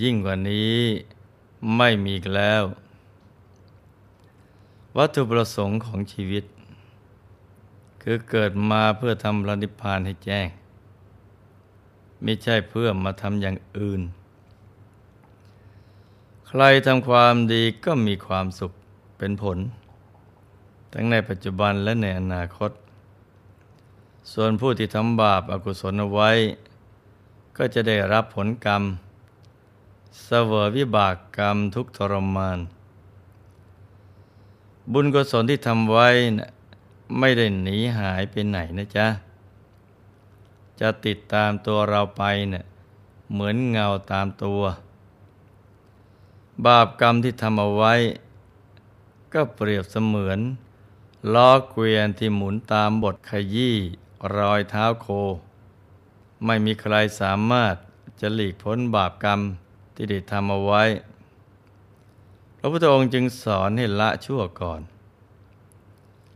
ยิ่งกว่านี้ไม่มีแล้ว วัตถุประสงค์ของชีวิต คือเกิดมาเพื่อทำพระนิพพานให้แจ้ง ไม่ใช่เพื่อมาทำอย่างอื่น ใครทำความดีก็มีความสุขเป็นผล ทั้งในปัจจุบันและในอนาคต ส่วนผู้ที่ทำบาปอากุศลเอาไว้ ก็จะได้รับผลกรรม เสวยวิบากกรรมทุกทรมาน บุญกุศลที่ทำไว้นะไม่ได้หนีหายไปไหนนะจ๊ะ จะติดตามตัวเราไปเนะี่ยเหมือนเงาตามตัว บาปกรรมที่ทำเอาไว้ ก็เปรียบเสมือน ล้อเกวียนที่หมุนตามบทขยี้รอยเท้าโค ไม่มีใครสามารถจะหลีกพ้นบาปกรรม ที่ได้ทำเอาไว้ พระพุทธองค์จึงสอนให้ละชั่วก่อน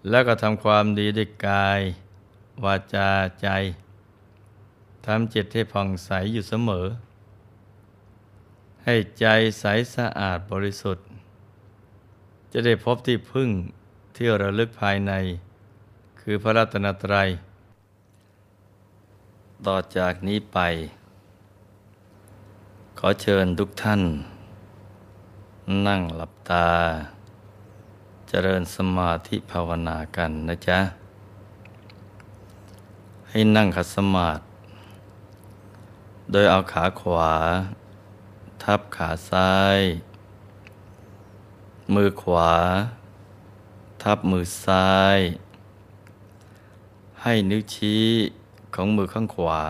แล้วก็ทำความดีด้วยกาย วาจาใจทำจิตให้ผ่องใสอยู่เสมอ ให้ใจใสสะอาดบริสุทธิ์ จะได้พบที่พึ่งที่ระลึกภายใน คือพระรัตนตรัย ต่อจากนี้ไป อเชิญทุกท่าน นั่งหลับตา เจริญสมาธิภาวนากันนะจ๊ะ ให้นั่งขัดสมาธิโดยเอาขาขวา ทับขาซ้าย มือขวา ทับมือซ้าย ให้นิ้วชี้ของมือข้างขวา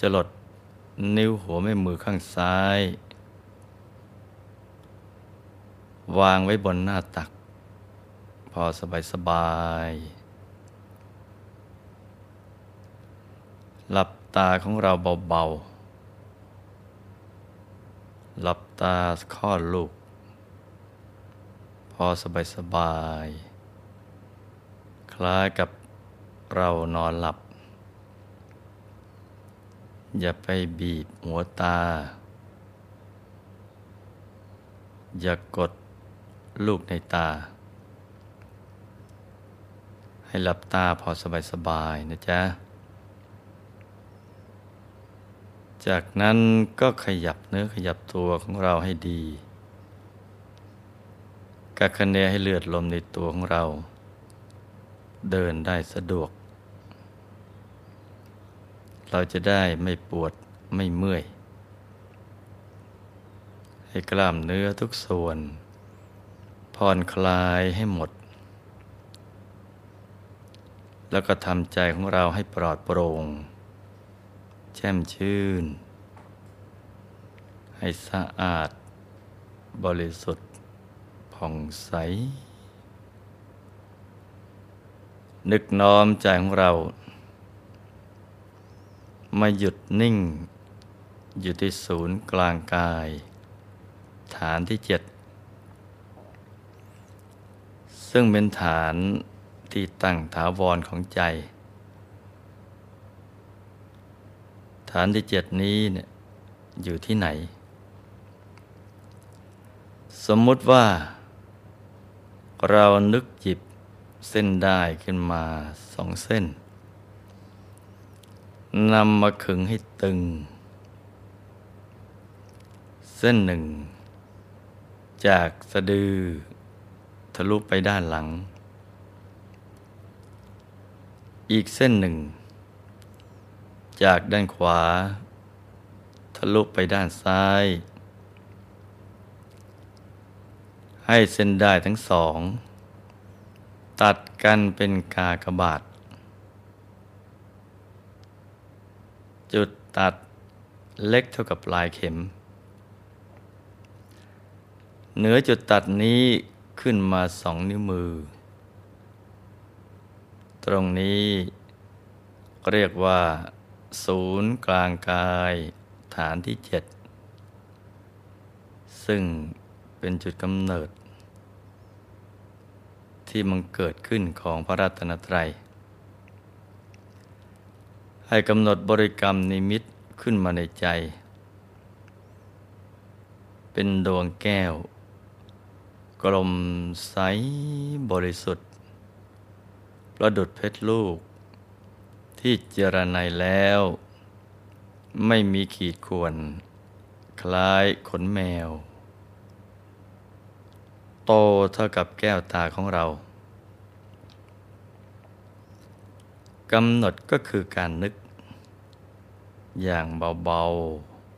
จะหลด นิ้วหัวแม่มือข้างซ้าย วางไว้บนหน้าตัก พอสบายสบาย หลับตาของเราเบาๆ หลับตาข้อลูก พอสบายสบาย คล้ายกับเรานอนหลับ อย่าไปบีบหัวตา อย่ากดลูกในตา ให้หลับตาพอสบายๆนะจ๊ะ จากนั้นก็ขยับเนื้อขยับตัวของเราให้ดีกักคะเนให้เลือดลมในตัวของเรา เดินได้สะดวก เราจะได้ไม่ปวดไม่เมื่อย ให้กล้ามเนื้อทุกส่วน ผ่อนคลายให้หมด แล้วก็ทำใจของเราให้ปลอดโปร่ง แช่มชื่น ให้สะอาด บริสุทธิ์ผ่องใส นึกน้อมใจของเรา มาหยุดนิ่ง อยู่ที่ศูนย์กลางกาย ฐานที่เจ็ดซึ่งเป็นฐานที่ตั้งถาวรของใจ ฐานที่เจ็ดนี้เนี่ยอยู่ที่ไหน สมมุติว่า เรานึกหยิบเส้นได้ขึ้นมาสองเส้น นำมาขึงให้ตึง เส้นหนึ่ง จากสะดือ ทะลุไปด้านหลัง อีกเส้นหนึ่ง จากด้านขวา ทะลุไปด้านซ้าย ให้เส้นได้ทั้งสอง ตัดกันเป็นกากบาท จุดตัดเล็กเท่ากับปลายเข็ม เหนือจุดตัดนี้ขึ้นมาสองนิ้วมือ ตรงนี้เรียกว่า ศูนย์กลางกายฐานที่เจ็ดซึ่งเป็นจุดกำเนิด ที่มันเกิดขึ้นของพระรัตนตรัย ให้กำหนดบริกรรมนิมิตขึ้นมาในใจ เป็นดวงแก้ว กลมใสบริสุทธิ์ ประดุดเพชรลูก ที่เจรไนแล้ว ไม่มีขีดข่วน คล้ายขนแมว โตเท่ากับแก้วตาของเรา กำหนดก็คือการนึก อย่างเบา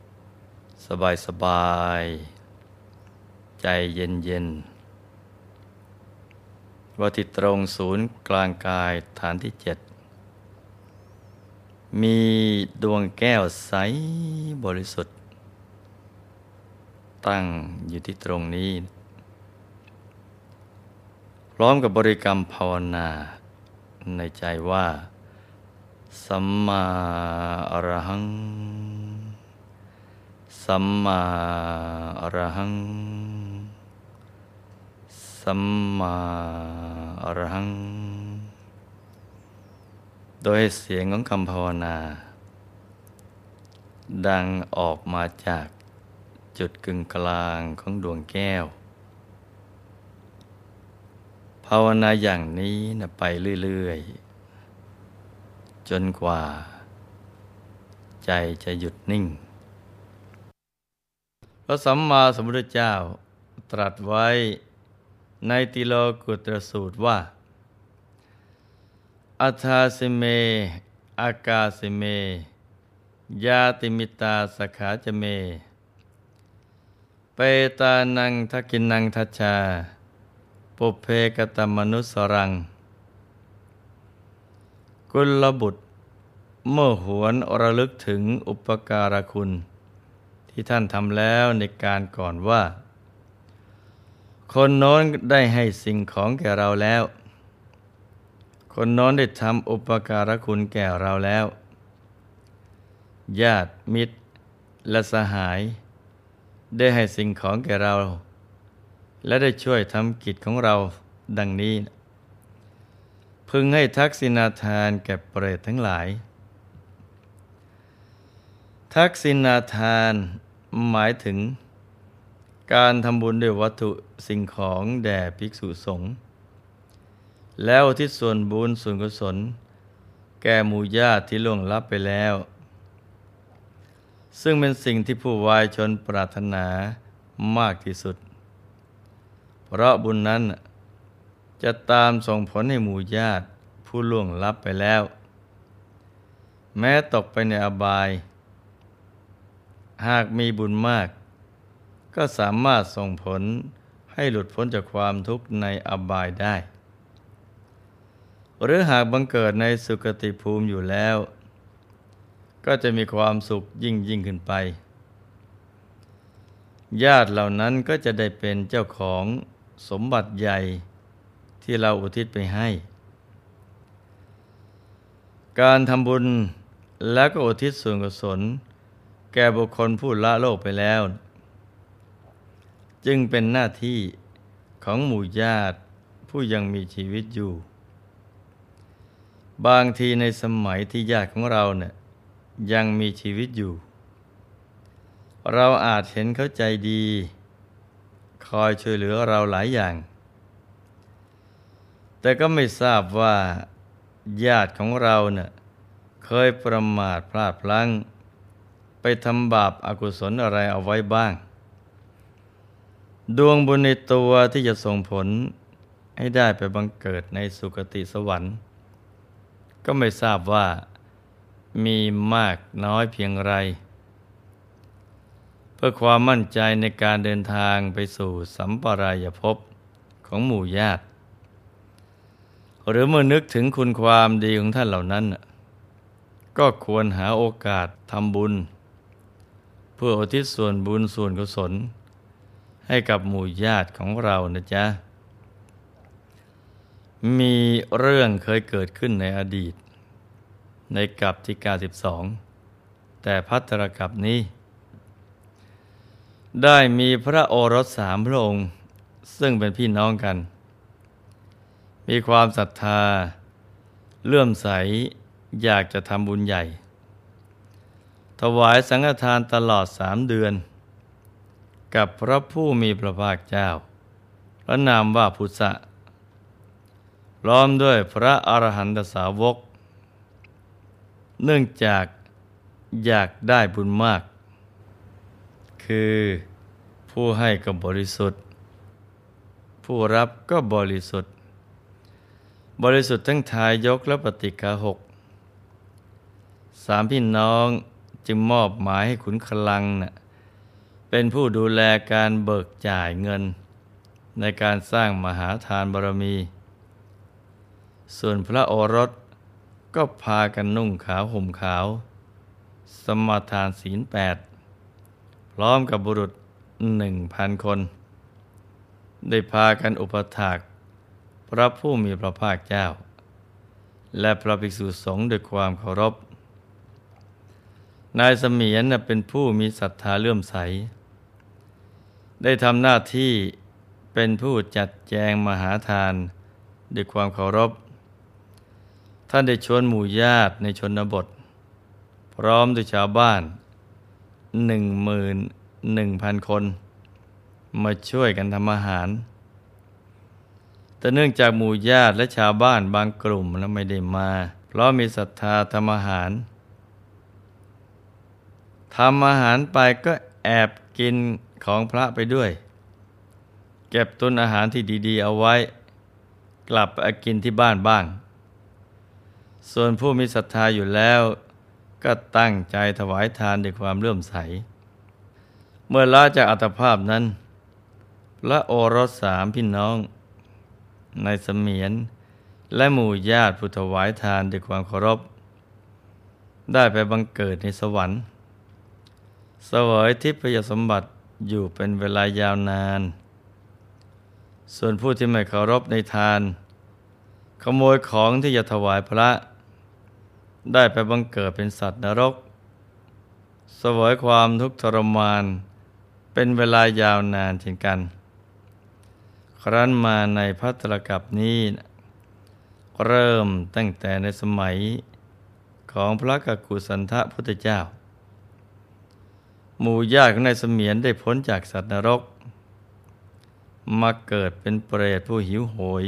ๆ สบาย ๆ ใจเย็น ๆ ว่าที่ตรงศูนย์กลางกายฐานที่เจ็ด มีดวงแก้วใสบริสุทธิ์ ตั้งอยู่ที่ตรงนี้ พร้อมกับบริกรรมภาวนาในใจว่า สัมมาอรหัง สัมมาอรหัง สัมมาอรหัง โดยเสียงของคำภาวนา ดังออกมาจากจุดกึ่งกลางของดวงแก้ว ภาวนาอย่างนี้นะไปเรื่อย ๆ จนกว่า ใจจะหยุดนิ่ง พระสัมมาสัมพุทธเจ้าตรัสไว้ในติโลกุตรสูตรว่าอัธาสิเม อากาสิเม ยาติมิตาสขาจเม เปตานังทักินังทัชชา ปุเพกตมนุสรัง กุลบุตรเมื่อหวนระลึกถึงอุปการะคุณ ที่ท่านทำแล้วในการก่อนว่า คนโน้นได้ให้สิ่งของแก่เราแล้ว คนโน้นได้ทำอุปการะคุณแก่เราแล้ว ญาติมิตรและสหาย ได้ให้สิ่งของแก่เรา และได้ช่วยทำกิจของเราดังนี้ พึงให้ทักษิณาทานแก่เปรตทั้งหลาย ทักษิณาทานหมายถึง การทำบุญด้วยวัตถุสิ่งของแด่ภิกษุสงฆ์แล้วที่ส่วนบุญส่วนกุศล แก่หมู่ญาติที่ล่วงลับไปแล้ว ซึ่งเป็นสิ่งที่ผู้วายชนปรารถนามากที่สุด เพราะบุญนั้น จะตามส่งผลให้หมู่ญาติผู้ล่วงลับไปแล้ว แม้ตกไปในอบาย หากมีบุญมาก ก็สามารถส่งผลให้หลุดพ้นจากความทุกข์ในอบายได้ หรือหากบังเกิดในสุคติภูมิอยู่แล้ว ก็จะมีความสุขยิ่งยิ่งขึ้นไป ญาติเหล่านั้นก็จะได้เป็นเจ้าของสมบัติใหญ่ ที่เราอุทิศไปให้ การทำบุญแล้วก็อุทิศส่วนกุศล แก่บุคคลผู้ละโลกไปแล้ว จึงเป็นหน้าที่ของหมู่ญาติผู้ยังมีชีวิตอยู่ บางทีในสมัยที่ญาติของเราเนี่ยยังมีชีวิตอยู่ เราอาจเห็นเขาใจดี คอยช่วยเหลือเราหลายอย่าง แต่ก็ไม่ทราบว่าญาติของเราเนะ่ยเคยประมาทพลาดพลั้ง ไปทำบาปอากุศลอะไรเอาไว้บ้าง ดวงบุญในตัวที่จะส่งผลให้ได้ไปบังเกิดในสุคติสวรรค์ ก็ไม่ทราบว่ามีมากน้อยเพียงไร เพื่อความมั่นใจในการเดินทางไปสู่สัมปรายภพของหมู่ญาติ หรือเมื่อนึกถึงคุณความดีของท่านเหล่านั้น ก็ควรหาโอกาสทำบุญ เพื่ออุทิศส่วนบุญส่วนกุศล ให้กับหมู่ญาติของเรานะจ๊ะ มีเรื่องเคยเกิดขึ้นในอดีต ในกับที่ 92 แต่พัตรกับนี้ ได้มีพระโอรสสามพระองค์ ซึ่งเป็นพี่น้องกัน มีความศรัทธา เลื่อมใสอยากจะทำบุญใหญ่ ถวายสังฆทานตลอดสามเดือน กับพระผู้มีพระภาคเจ้า พระนามว่าพุทธะพร้อมด้วยพระอรหันตสาวก เนื่องจากอยากได้บุญมาก คือผู้ให้ก็บริสุทธิ์ ผู้รับก็บริสุทธิ์ บริสุทธิ์ทั้งทายกและปฏิกาหกสามพี่น้องจึงมอบหมายให้ขุนคลังนะ่ะเป็นผู้ดูแลการเบิกจ่ายเงิน ในการสร้างมหาทานบารมี ส่วนพระโอรสก็พากันนุ่งขาวห่มขาว สมาทานศีลแปดพร้อมกับบุรุษหนึ่งพันคน ได้พากันอุปถาก พระผู้มีพระภาคเจ้า และพระภิกษุสงฆ์ด้วยความเคารพ นายเสมียนเป็นผู้มีศรัทธาเลื่อมใส ได้ทำหน้าที่เป็นผู้จัดแจงมหาทานด้วยความเคารพ ท่านได้ชวนหมู่ญาติในชนบท พร้อมด้วยชาวบ้านหนึ่งหมื่นหนึ่งพันคน มาช่วยกันทำอาหาร แต่เนื่องจากหมู่ญาติและชาวบ้านบางกลุ่มแล้วไม่ได้มา เพราะมีศรัทธาทำอาหารทำอาหารไปก็แอบกินของพระไปด้วย เก็บตุนอาหารที่ดี ๆ เอาไว้ กลับไปกินที่บ้านบ้าง ส่วนผู้มีศรัทธาอยู่แล้ว ก็ตั้งใจถวายทานด้วยความเลื่อมใส เมื่อละจากอัตภาพนั้น พระโอรสสามพี่น้อง ในเสมียน และหมู่ญาติผู้ถวายทานด้วยความเคารพ ได้ไปบังเกิดในสวรรค์สวยทิพยสมบัติอยู่เป็นเวลายาวนาน ส่วนผู้ที่ไม่เคารพในทาน ขโมยของที่จะถวายพระ ได้ไปบังเกิดเป็นสัตว์นรกสวยความทุกข์ทรมาน เป็นเวลายาวนานเช่นกัน ครั้นมาในพัตรกับนี้ เริ่มตั้งแต่ในสมัยของพระกักุสันทะพุทธเจ้า หมู่ญาติของนายเสมียนได้พ้นจากสัตว์นรก มาเกิดเป็นเปรตผู้หิวโหย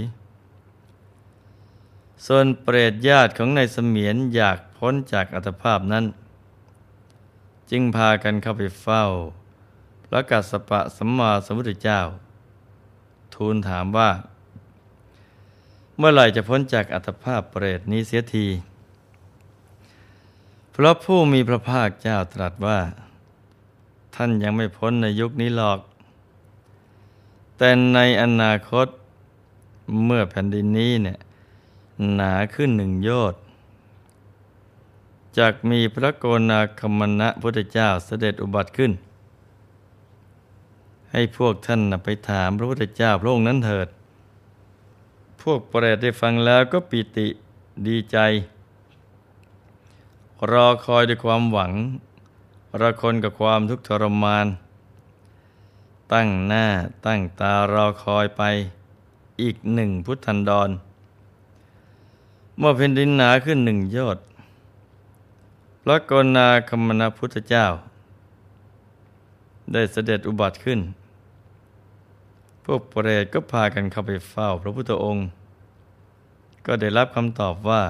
ส่วนเปรตญาติของนายเสมียนอยากพ้นจากอัตภาพนั้น จึงพากันเข้าไปเฝ้า พระกัสสปะสัมมาสัมพุทธเจ้า ทูลถามว่า เมื่อไหร่จะพ้นจากอัตภาพเปรตนี้เสียที เพราะผู้มีพระภาคเจ้าตรัสว่า ท่านยังไม่พ้นในยุคนี้หรอก แต่ในอนาคตเมื่อแผ่นดินนี้เนี่ยหนาขึ้นหนึ่งโยชน์จากมีพระโกนาคมณะพุทธเจ้าเสด็จอุบัติขึ้น ให้พวกท่านไปถามพระพุทธเจ้าพระองค์นั้นเถิด พวกเปรตได้ฟังแล้วก็ปิติดีใจ รอคอยด้วยความหวัง ระคนกับความทุกข์ทรมาน ตั้งหน้าตั้งตารอคอยไป อีกหนึ่งพุทธันดร เมื่อเพ็นดินหนาขึ้นหนึ่งยอดพระกนาคมณพุทธเจ้า ได้เสด็จอุบัติขึ้น พวกเปรตก็พากันเข้าไปเฝ้าพระพุทธองค์ ก็ได้รับคำตอบว่า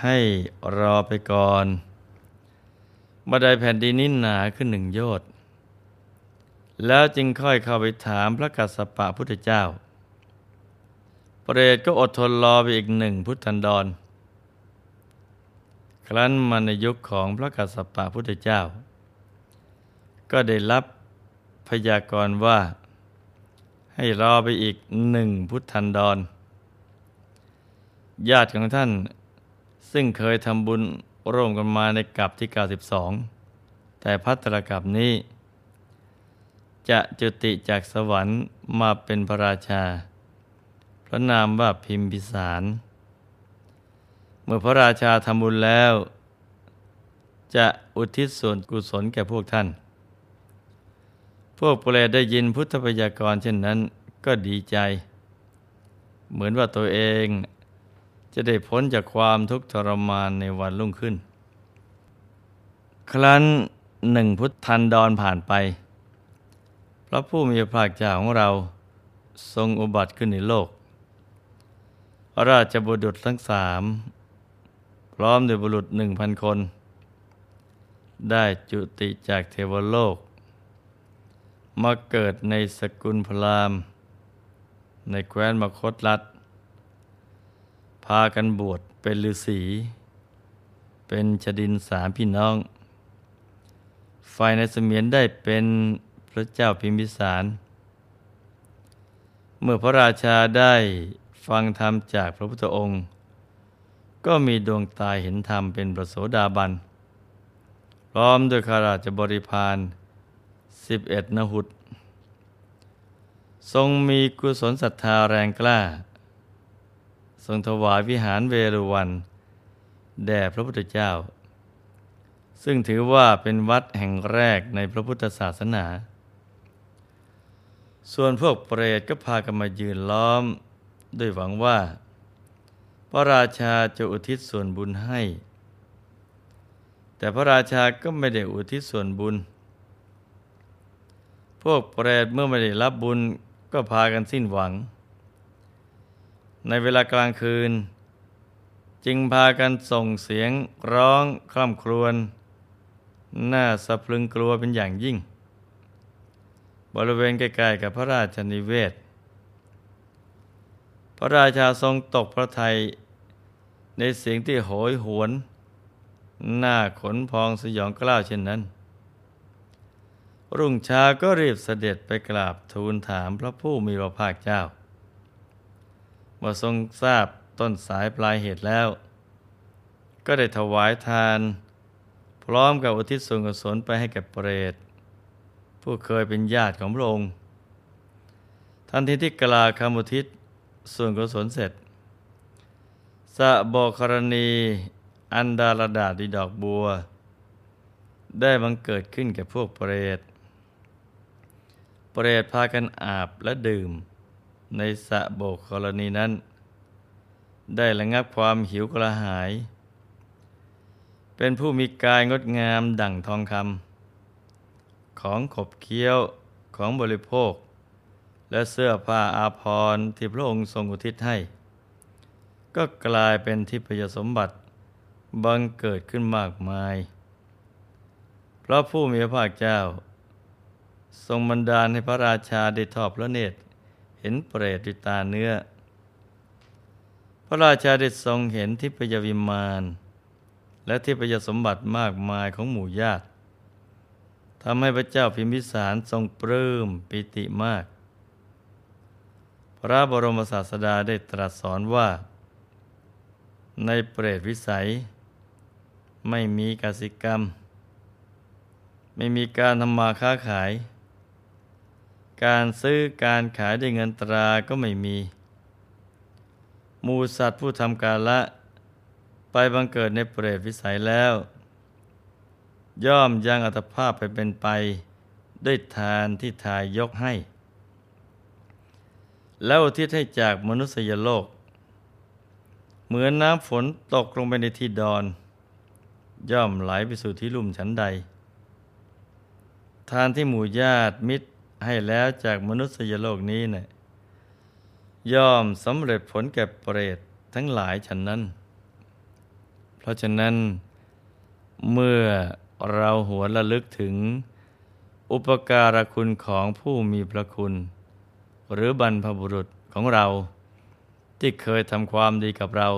ให้รอไปก่อนบันไดแผ่นดินนินหนาขึ้นหนึ่งโยชน์แล้วจึงค่อยเข้าไปถามพระกัสสปะพุทธเจ้า เปรตก็อดทนรอไปอีกหนึ่งพุทธันดร ครั้นมาในยุคของพระกัสสปะพุทธเจ้า ก็ได้รับพยากรณ์ว่า ให้รอไปอีกหนึ่งพุทธันดร ญาติของท่านซึ่งเคยทำบุญร่วมกันมาในกับที่ 92 แต่พัตรกับนี้ จะจุติจากสวรรค์มาเป็นพระราชา พระนามว่าพิมพิสาร เมื่อพระราชาทำบุญแล้ว จะอุทิศส่วนกุศลแก่พวกท่าน พวกเปรตได้ยินพุทธพยากรเช่นนั้นก็ดีใจ เหมือนว่าตัวเองจะได้พ้นจากความทุกข์ทรมานในวันรุ่งขึ้น ครั้นหนึ่งพุทธันดรผ่านไป พระผู้มีพระเจ้าของเราทรงอุบัติขึ้นในโลก ราชบุรุษทั้งสามพร้อมด้วยบุรุษหนึ่งพันคน ได้จุติจากเทวโลก มาเกิดในสกุลพรามในแคว้นมคตรัฐพากันบวชเป็นฤาษีเป็นชดินสามพี่น้องฝ่ายในเสมียนได้เป็นพระเจ้าพิมพิสาร เมื่อพระราชาได้ฟังธรรมจากพระพุทธองค์ ก็มีดวงตาเห็นธรรมเป็นประโสดาบัน พร้อมด้วยขาราชบริพาร สิบเอ็ดนหุตทรงมีกุศลศรัทธาแรงกล้า ทรงถวายวิหารเวรุวัน แด่พระพุทธเจ้า ซึ่งถือว่าเป็นวัดแห่งแรกในพระพุทธศาสนา ส่วนพวกเปรตก็พากันมายืนล้อม ด้วยหวังว่า พระราชาจะอุทิศส่วนบุญให้ แต่พระราชาก็ไม่ได้อุทิศส่วนบุญ พวกเปรตเมื่อไม่ได้รับบุญก็พากันสิ้นหวัง ในเวลากลางคืน จึงพากันส่งเสียงร้องคร่ำครวญน่าสะพรึงกลัวเป็นอย่างยิ่ง บริเวณใกล้ๆกับพระราชนิเวศ พระราชาทรงตกพระทัยในเสียงที่โหยหวน หน้าขนพองสยองกล้าวเช่นนั้น รุ่งเช้าก็รีบเสด็จไปกราบทูลถามพระผู้มีพระภาคเจ้าเมื่อทรงทราบต้นสายปลายเหตุแล้ว ก็ได้ถวายทาน พร้อมกับอุทิศส่วนกุศลไปให้แก่เปรต ผู้เคยเป็นญาติของพระองค์ทันทีที่กล่าวคำอุทิศส่วนกุศลเสร็จสะบอกรณี อันดารดาดีดอกบัว ได้บังเกิดขึ้นแก่พวกเปรต เปรตพากันอาบและดื่ม ในสะโบกกรณีนั้น ได้ระงับความหิวกระหาย เป็นผู้มีกายงดงามดั่งทองคำของขบเคี้ยวของบริโภค และเสื้อผ้าอาภรณ์ที่พระองค์ทรงอุทิศให้ ก็กลายเป็นทิพยสมบัติบังเกิดขึ้นมากมาย เพราะผู้มีพระภาคเจ้า ทรงบันดาลให้พระราชาได้ทอดพระเนตร เห็นเปรตด้วยตาเนื้อ พระราชาได้ทรงเห็นทิพยวิมาน และทิพยสมบัติมากมายของหมู่ญาติทำให้พระเจ้าพิมพิสารทรงปลื้มปิติมาก พระบรมศาสดาได้ตรัสสอนว่า ในเปรตวิสัย ไม่มีกสิกรรม ไม่มีการทำมาค้าขาย การซื้อการขายด้วยเงินตราก็ไม่มี มูสัตว์ผู้ทำการละ ไปบังเกิดในเปรตวิสัยแล้ว ย่อมยังอัตภาพไปเป็นไป ด้วยทานที่ทายยกให้ แล้วทิศให้จากมนุษยโลก เหมือนน้ำฝนตกลงไปในที่ดอน ย่อมไหลไปสู่ที่ลุ่มชั้นใดทานที่หมู่ญาติมิตร ให้แล้วจากมนุษยโลกนี้เนะี่ยย่อมสำเร็จผลแก่เปรตทั้งหลายฉันนั้น เพราะฉะนั้น เมื่อเราหัวระลึกถึง อุปการะคุณของผู้มีพระคุณ หรือบรรพบุรุษของเรา ที่เคยทำความดีกับเรา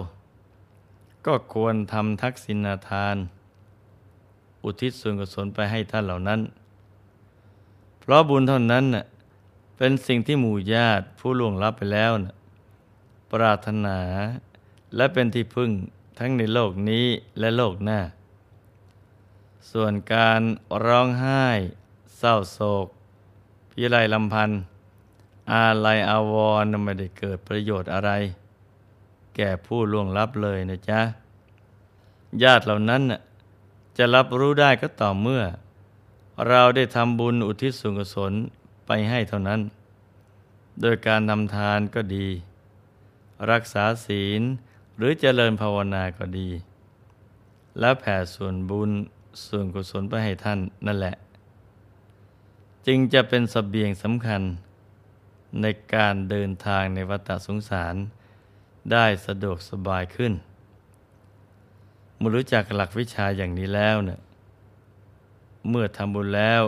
ก็ควรทำทักษิณาทาน อุทิศส่วนกุศลไปให้ท่านเหล่านั้น เพราะบุญเท่านั้นน่ะเป็นสิ่งที่หมู่ญาติผู้ล่วงลับไปแล้วนะปรารถนาและเป็นที่พึ่งทั้งในโลกนี้และโลกหน้า ส่วนการร้องไห้ เศร้าโศก พิไรลำพันธ์อาลัยอาวรณ์ไม่ได้เกิดประโยชน์อะไร แก่ผู้ล่วงลับเลยนะจ๊ะ ญาติเหล่านั้นจะรับรู้ได้ก็ต่อเมื่อ เราได้ทำบุญอุทิศส่วนกุศลไปให้เท่านั้น โดยการทำทานก็ดี รักษาศีลหรือเจริญภาวนาก็ดี และแผ่ส่วนบุญส่วนกุศลไปให้ท่านนั่นแหละ จึงจะเป็นสเสบียงสำคัญ ในการเดินทางในวัฏสงสาร ได้สะดวกสบายขึ้นเมื่อรู้จักหลักวิชาอย่างนี้แล้วเนี่ย เมื่อทำบุญแล้ว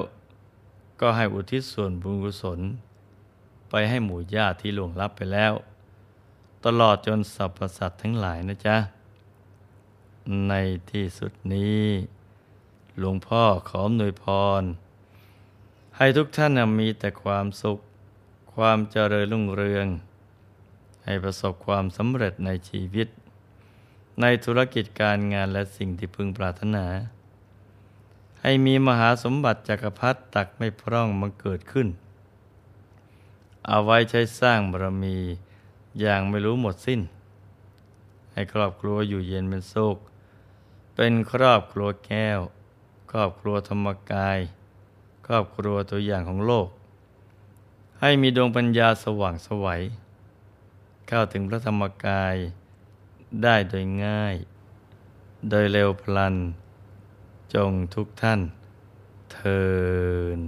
ก็ให้อุทิศส่วนบุญกุศล ไปให้หมู่ญาติที่หลวงรับไปแล้ว ตลอดจนสรรพสัตว์ทั้งหลายนะจ๊ะ ในที่สุดนี้ หลวงพ่อขออำนวยพร ให้ทุกท่านมีแต่ความสุข ความเจริญรุ่งเรือง ให้ประสบความสำเร็จในชีวิต ในธุรกิจการงานและสิ่งที่พึงปรารถนา ให้มีมหาสมบัติจักรพรรดิตักไม่พร่องมาเกิดขึ้น เอาไว้ใช้สร้างบารมีอย่างไม่รู้หมดสิ้น ให้ครอบครัวอยู่เย็นเป็นสุขเป็นครอบครัวแก้ว ครอบครัวธรรมกาย ครอบครัวตัวอย่างของโลก ให้มีดวงปัญญาสว่างสวัยเข้าถึงพระธรรมกายได้โดยง่าย โดยเร็วพลัน จงทุกท่านเทิน